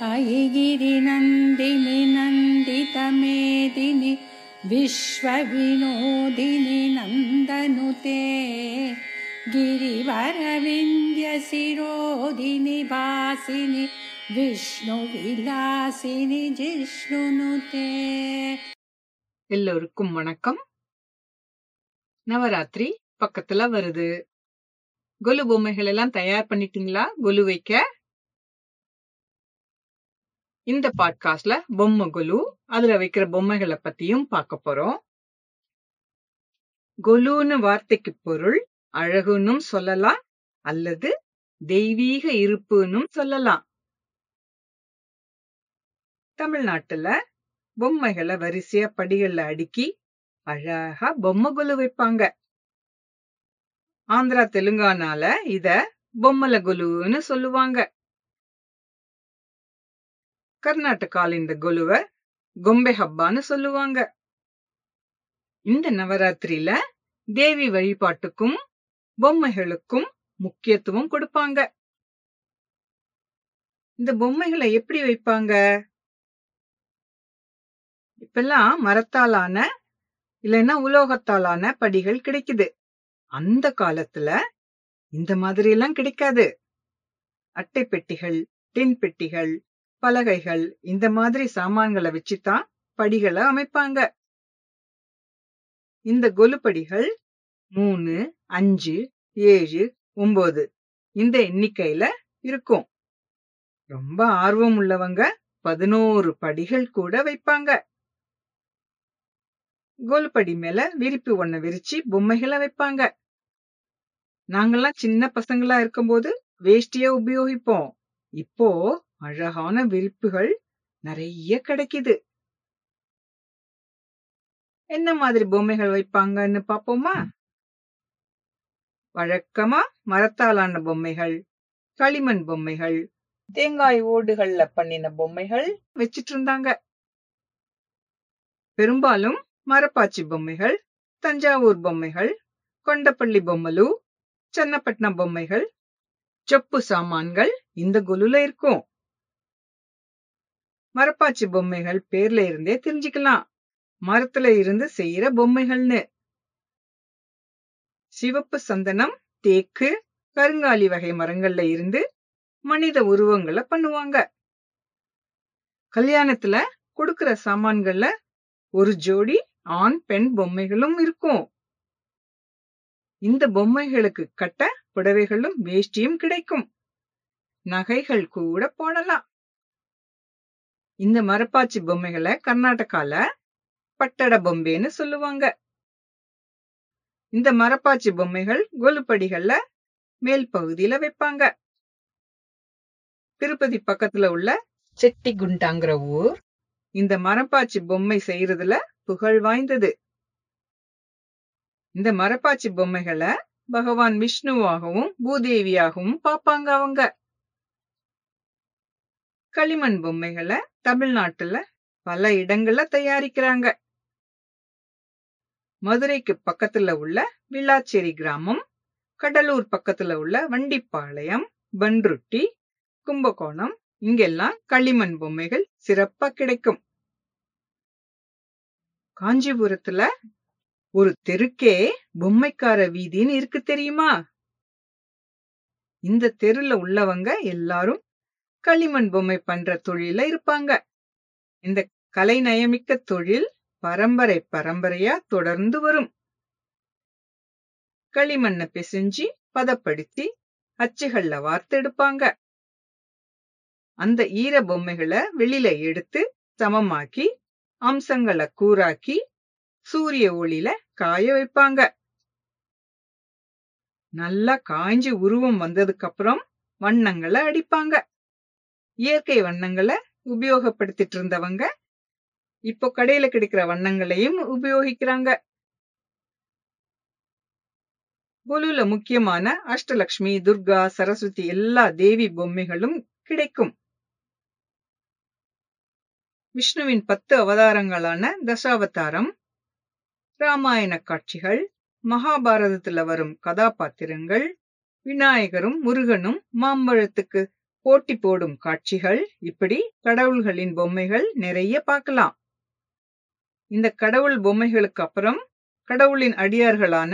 हयिगिरिनन्दिनि नन्दितमेदिनि विश्वविनोदिनि नन्दनुते गिरिवरविन्द्यशिरोदिनि भासिनि विष्णुविलासिनि जिष्णुनुते எல்லோருக்கும் வணக்கம் நவராத்திரி பக்கத்துல வருது கொலு பொம்மைகள் எல்லாம் தயார் பண்ணிட்டீங்களா கொலு வைக்க இந்த பாட்காஸ்ட்ல பொம்மை கொலு அதுல வைக்கிற பொம்மைகளை பத்தியும் பார்க்க போறோம். கொலுன்னு வார்த்தைக்கு பொருள் அழகுன்னும் சொல்லலாம் அல்லது தெய்வீக இருப்புன்னும் சொல்லலாம். தமிழ்நாட்டுல பொம்மைகளை வரிசையா படிகள்ல அடுக்கி அழகா பொம்மை கொலு வைப்பாங்க. ஆந்திரா தெலுங்கானால இத பொம்மல கொலுன்னு சொல்லுவாங்க. கர்நாடகால இந்த கொலுவ கொம்பை ஹப்பான்னு சொல்லுவாங்க. இந்த நவராத்திரியில தேவி வழிபாட்டுக்கும் பொம்மைகளுக்கும் முக்கியத்துவம் கொடுப்பாங்க. இந்த பொம்மைகளை எப்படி வைப்பாங்க? இப்பெல்லாம் மரத்தாலான இல்லைன்னா உலோகத்தாலான படிகள் கிடைக்குது. அந்த காலத்துல இந்த மாதிரி எல்லாம் கிடைக்காது. அட்டை பெட்டிகள் டின் பெட்டிகள் பலகைகள் இந்த மாதிரி சாமான்களை வச்சுதான் படிகளை அமைப்பாங்க. இந்த கொலுப்படிகள் மூணு அஞ்சு ஏழு ஒன்பது இந்த எண்ணிக்கையில இருக்கும். ரொம்ப ஆர்வம் உள்ளவங்க பதினோரு படிகள் கூட வைப்பாங்க. கோல்படி மேல விரிப்பு ஒண்ண விரிச்சு பொம்மைகளை வைப்பாங்க. நாங்கெல்லாம் சின்ன பசங்களா இருக்கும்போது வேஷ்டிய உபயோகிப்போம். இப்போ அழகான விரிப்புகள் நிறைய கிடைக்குது. என்ன மாதிரி பொம்மைகள் வைப்பாங்கன்னு பாப்போமா வழக்கமா மரத்தாலான பொம்மைகள் களிமண் பொம்மைகள் தேங்காய் ஓடுகள்ல பண்ணின பொம்மைகள் வச்சிட்டு இருந்தாங்க. பெரும்பாலும் மரப்பாச்சி பொம்மைகள் தஞ்சாவூர் பொம்மைகள் கொண்டப்பள்ளி பொம்மலு சென்னப்பட்டினம் பொம்மைகள் செப்பு சாமான்கள் இந்த குலுல இருக்கும். மரப்பாச்சி பொம்மைகள் பேர்ல இருந்தே தெரிஞ்சுக்கலாம். மரத்துல இருந்து செய்யற பொம்மைகள்னு. சிவப்பு சந்தனம் தேக்கு கருங்காலி வகை மரங்கள்ல இருந்து மனித உருவங்களை பண்ணுவாங்க. கல்யாணத்துல கொடுக்கிற சாமான்கள்ல ஒரு ஜோடி ஆண் பெண் பொம்மைகளும் இருக்கும். இந்த பொம்மைகளுக்கு கட்ட புடவைகளும் வேஷ்டியும் கிடைக்கும். நகைகள் கூட போடலாம். இந்த மரப்பாச்சி பொம்மைகளை கர்நாடகால பட்டட பொம்பேன்னு சொல்லுவாங்க. இந்த மரப்பாச்சி பொம்மைகள் கோலுப்படிகள்ல மேல் பகுதியில வைப்பாங்க. திருப்பதி பக்கத்துல உள்ள செட்டி குண்டாங்கிற ஊர் இந்த மரப்பாச்சி பொம்மை செய்யறதுல புகழ் வாய்ந்தது. இந்த மரப்பாச்சி பொம்மைகளை பகவான் விஷ்ணுவாகவும் பூதேவியாகவும் பார்ப்பாங்க அவங்க. களிமண் பொம்மைகளை தமிழ்நாட்டுல பல இடங்கள்ல தயாரிக்கிறாங்க. மதுரைக்கு பக்கத்துல உள்ள விளாச்சேரி கிராமம் கடலூர் பக்கத்துல உள்ள வண்டிப்பாளையம் பன்ருட்டி கும்பகோணம் இங்கெல்லாம் களிமண் பொம்மைகள் சிறப்பா கிடைக்கும். காஞ்சிபுரத்துல ஒரு தெருக்கே பொம்மைக்கார வீதின்னு இருக்கு தெரியுமா? இந்த தெருல உள்ளவங்க எல்லாரும் களிமண் பொம்மை பண்ற தொழில இருப்பாங்க. இந்த கலை நயமிக்க தொழில் பரம்பரை பரம்பரையா தொடர்ந்து வரும். களிமண்ணை பிசைஞ்சு பதப்படுத்தி அச்சுகள்ல வார்த்தெடுப்பாங்க அந்த ஈர பொம்மைகளை வெளியில எடுத்து சமமாக்கி அம்சங்களை கூறாக்கி சூரிய ஒளியில காய வைப்பாங்க. நல்லா காய்ஞ்சு உருவம் வந்ததுக்கு அப்புறம் வண்ணங்களை அடிப்பாங்க. இயற்கை வண்ணங்களை உபயோகப்படுத்திட்டு இருந்தவங்க இப்போ கடையில கிடைக்கிற வண்ணங்களையும் உபயோகிக்கிறாங்க. கொலுல முக்கியமான அஷ்டலக்ஷ்மி துர்கா சரஸ்வதி எல்லா தேவி பொம்மைகளும் கிடைக்கும். விஷ்ணுவின் பத்து அவதாரங்களான தசாவதாரம் ராமாயண காட்சிகள் மகாபாரதத்துல வரும் கதாபாத்திரங்கள் விநாயகரும் முருகனும் மாம்பழத்துக்கு போட்டி போடும் காட்சிகள் இப்படி கடவுள்களின் பொம்மைகள் நிறைய பார்க்கலாம். இந்த கடவுள் பொம்மைகளுக்கு அப்புறம் கடவுளின் அடியார்களான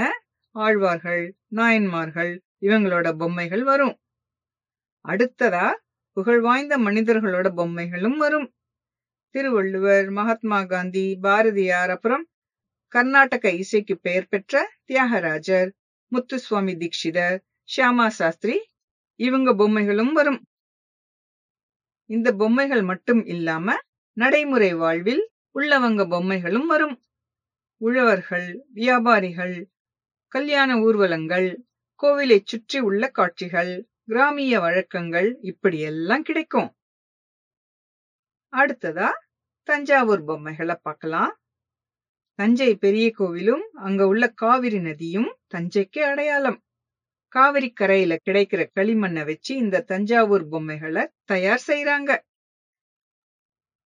ஆழ்வார்கள் நாயன்மார்கள் இவங்களோட பொம்மைகள் வரும். அடுத்ததா புகழ்வாய்ந்த மனிதர்களோட பொம்மைகளும் வரும். திருவள்ளுவர் மகாத்மா காந்தி பாரதியார் அப்புறம் கர்நாடக இசைக்கு பெயர் பெற்ற தியாகராஜர் முத்துசுவாமி தீட்சிதர் ஷியாமா சாஸ்திரி இவங்க பொம்மைகளும் வரும். இந்த பொம்மைகள் மட்டும் இல்லாம நடைமுறை வாழ்வில் உள்ளவங்க பொம்மைகளும் வரும். உழவர்கள் வியாபாரிகள் கல்யாண ஊர்வலங்கள் கோவிலை சுற்றி உள்ள காட்சிகள் கிராமிய வழக்கங்கள் இப்படியெல்லாம் கிடைக்கும். அடுத்ததா தஞ்சாவூர் பொம்மைகளை பார்க்கலாம். தஞ்சை பெரிய கோவிலும் அங்க உள்ள காவிரி நதியும் தஞ்சைக்கு அடையாளம். காவிரி கரையில கிடைக்கிற களிமண்ணை வச்சு இந்த தஞ்சாவூர் பொம்மைகளை தயார் செய்யறாங்க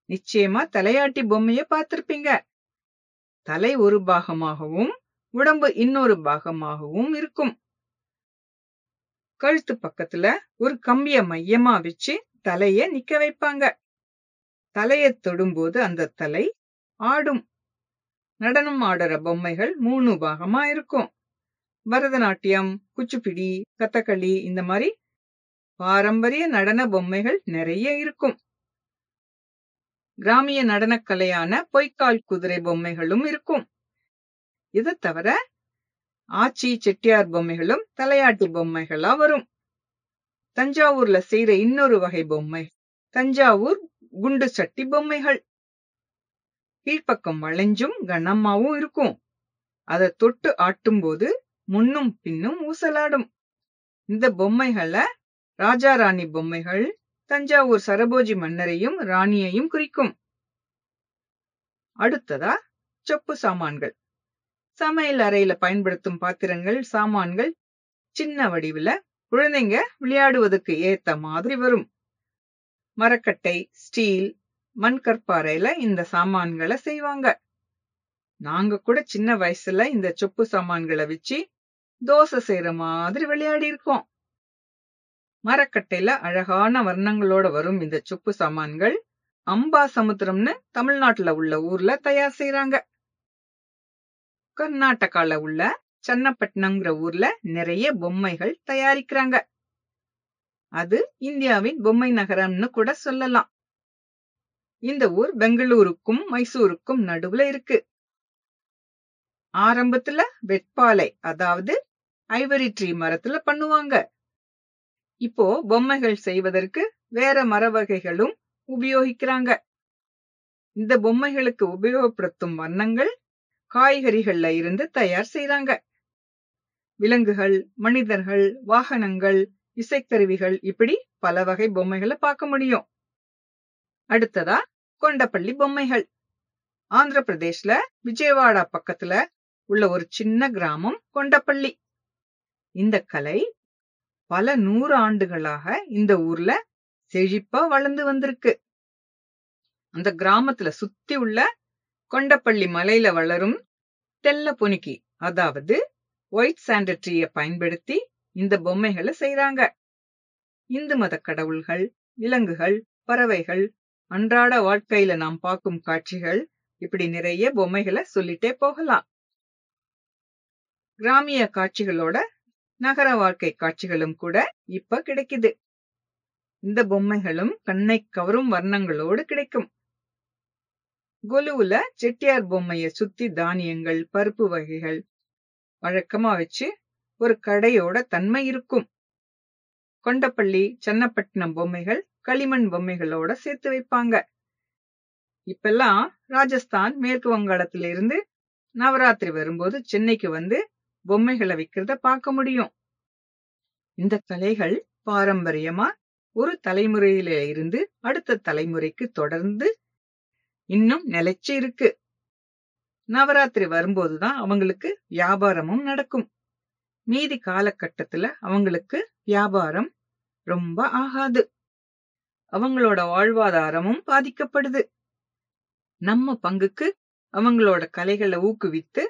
நிச்சயமா தலையாட்டி பொம்மைய பார்த்திருப்பீங்க. தலை ஒரு பாகமாகவும் உடம்பு இன்னொரு பாகமாகவும் இருக்கும். கழுத்து பக்கத்துல ஒரு கம்பிய மையமா வச்சு தலைய நிக்க வைப்பாங்க. தலைய தொடும்போது அந்த தலை ஆடும். நடனம் ஆடுற பொம்மைகள் மூணு பாகமா இருக்கும். பரதநாட்டியம் குச்சிப்பிடி கதகளி இந்த மாதிரி பாரம்பரிய நடன பொம்மைகள் நிறைய இருக்கும். கிராமிய நடனக்கலையான பொய்க்கால் குதிரை பொம்மைகளும் இருக்கும். இதை தவிர ஆச்சி செட்டியார் பொம்மைகளும் தலையாட்டி பொம்மைகளா வரும். தஞ்சாவூர்ல செய்யற இன்னொரு வகை பொம்மை தஞ்சாவூர் குண்டு சட்டி பொம்மைகள். கீழ்ப்பக்கம் வளைஞ்சும் கனமாவும் இருக்கும். அதை தொட்டு ஆட்டும் போது முன்னும் பின்னும் ஊசலாடும். இந்த பொம்மைகளை ராஜா ராணி பொம்மைகள் தஞ்சாவூர் சரபோஜி மன்னரையும் ராணியையும் குறிக்கும். அடுத்ததா சொப்பு சாமான்கள். சமையல் அறையில பயன்படுத்தும் பாத்திரங்கள் சாமான்கள் சின்ன வடிவுல குழந்தைங்க விளையாடுவதற்கு ஏத்த மாதிரி வரும். மரக்கட்டை ஸ்டீல் மண்கற்பாறையில இந்த சாமான்களை செய்வாங்க. நாங்க கூட சின்ன வயசுல இந்த சொப்பு சாமான்களை வச்சு தோசை செய்யற மாதிரி விளையாடி இருக்கோம். மரக்கட்டையில அழகான வர்ணங்களோட வரும் இந்த சொப்பு சாமான்கள் அம்பா சமுத்திரம்னு தமிழ்நாட்டுல உள்ள ஊர்ல தயார் செய்யறாங்க கர்நாடகால உள்ள சன்னப்பட்டினம்ங்கிற ஊர்ல நிறைய பொம்மைகள் தயாரிக்கிறாங்க. அது இந்தியாவின் பொம்மை நகரம்னு கூட சொல்லலாம். இந்த ஊர் பெங்களூருக்கும் மைசூருக்கும் நடுவுல இருக்கு. ஆரம்பத்துல வெட்பாலை அதாவது ஐவரி ட்ரீ மரத்துல பண்ணுவாங்க. இப்போ பொம்மைகள் செய்வதற்கு வேற மர வகைகளும் உபயோகிக்கிறாங்க. இந்த பொம்மைகளுக்கு உபயோகப்படுத்தும் வண்ணங்கள் காய்கறிகள்ல இருந்து தயார் செய்றாங்க. விலங்குகள் மனிதர்கள் வாகனங்கள் இசைக்கருவிகள் இப்படி பல வகை பொம்மைகளை பார்க்க முடியும். அடுத்ததா கொண்டப்பள்ளி பொம்மைகள். ஆந்திர பிரதேஷ்ல விஜயவாடா பக்கத்துல உள்ள ஒரு சின்ன கிராமம் கொண்டப்பள்ளி. இந்த கலை பல நூறு ஆண்டுகளாக இந்த ஊர்ல செழிப்பா வளர்ந்து வந்திருக்கு. அந்த கிராமத்துல சுத்தி உள்ள கொண்டப்பள்ளி மலையில வளரும் தெல்ல பொனிக்கி அதாவது ஒயிட் சாண்டட்ரிய பயன்படுத்தி இந்த பொம்மைகளை செய்றாங்க. இந்து மத கடவுள்கள் விலங்குகள் பறவைகள் அன்றாட வாழ்க்கையில நாம் பார்க்கும் காட்சிகள் இப்படி நிறைய பொம்மைகளை சொல்லிட்டே போகலாம். கிராமிய காட்சிகளோட நகர வாழ்க்கை காட்சிகளும் கூட இப்ப கிடைக்குது. இந்த பொம்மைகளும் கண்ணை கவரும் வர்ணங்களோடு கிடைக்கும். கொலுவுல செட்டியார் பொம்மைய சுத்தி தானியங்கள் பருப்பு வகைகள் வழக்கமா வச்சு ஒரு கடையோட தன்மை இருக்கும். கொண்டப்பள்ளி சன்னப்பட்டினம் பொம்மைகள் களிமண் பொம்மைகளோட சேர்த்து வைப்பாங்க. இப்பெல்லாம் ராஜஸ்தான் மேற்கு வங்காளத்திலிருந்து நவராத்திரி வரும்போது சென்னைக்கு வந்து பொம்மைகளை விக்கிறத பார்க்க முடியும். இந்த கலைகள் பாரம்பரியமா ஒரு தலைமுறையில இருந்து அடுத்த தலைமுறைக்கு தொடர்ந்து இன்னும் நிலைச்சு இருக்கு. நவராத்திரி வரும்போதுதான் அவங்களுக்கு வியாபாரமும் நடக்கும். மீதி காலகட்டத்துல அவங்களுக்கு வியாபாரம் ரொம்ப ஆகாது. அவங்களோட வாழ்வாதாரமும் பாதிக்கப்படுது. நம்ம பங்குக்கு அவங்களோட கலைகளை ஊக்குவித்து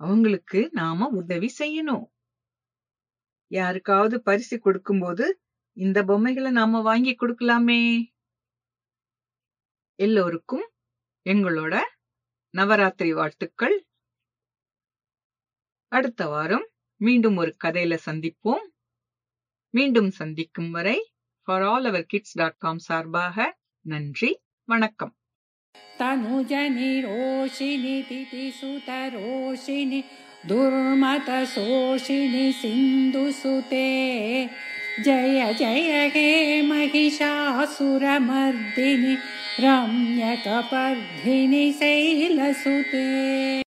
அவங்களுக்கு நாம உதவி செய்யணும். யாருக்காவது பரிசு கொடுக்கும்போது இந்த பொம்மைகளை நாம வாங்கி கொடுக்கலாமே. எல்லோருக்கும் எங்களோட நவராத்திரி வாழ்த்துக்கள். அடுத்த வாரம் மீண்டும் ஒரு கதையில சந்திப்போம். மீண்டும் சந்திக்கும் வரை for all our kids dot com சார்பாக நன்றி வணக்கம். तनुजनिरोषिणि तिथिसुतरोषिणि दुर्मतशोषिणि सिन्धुसुते। जय जय हे महिषासुरमर्दिनि रम्यकपर्धिनि शैलसुते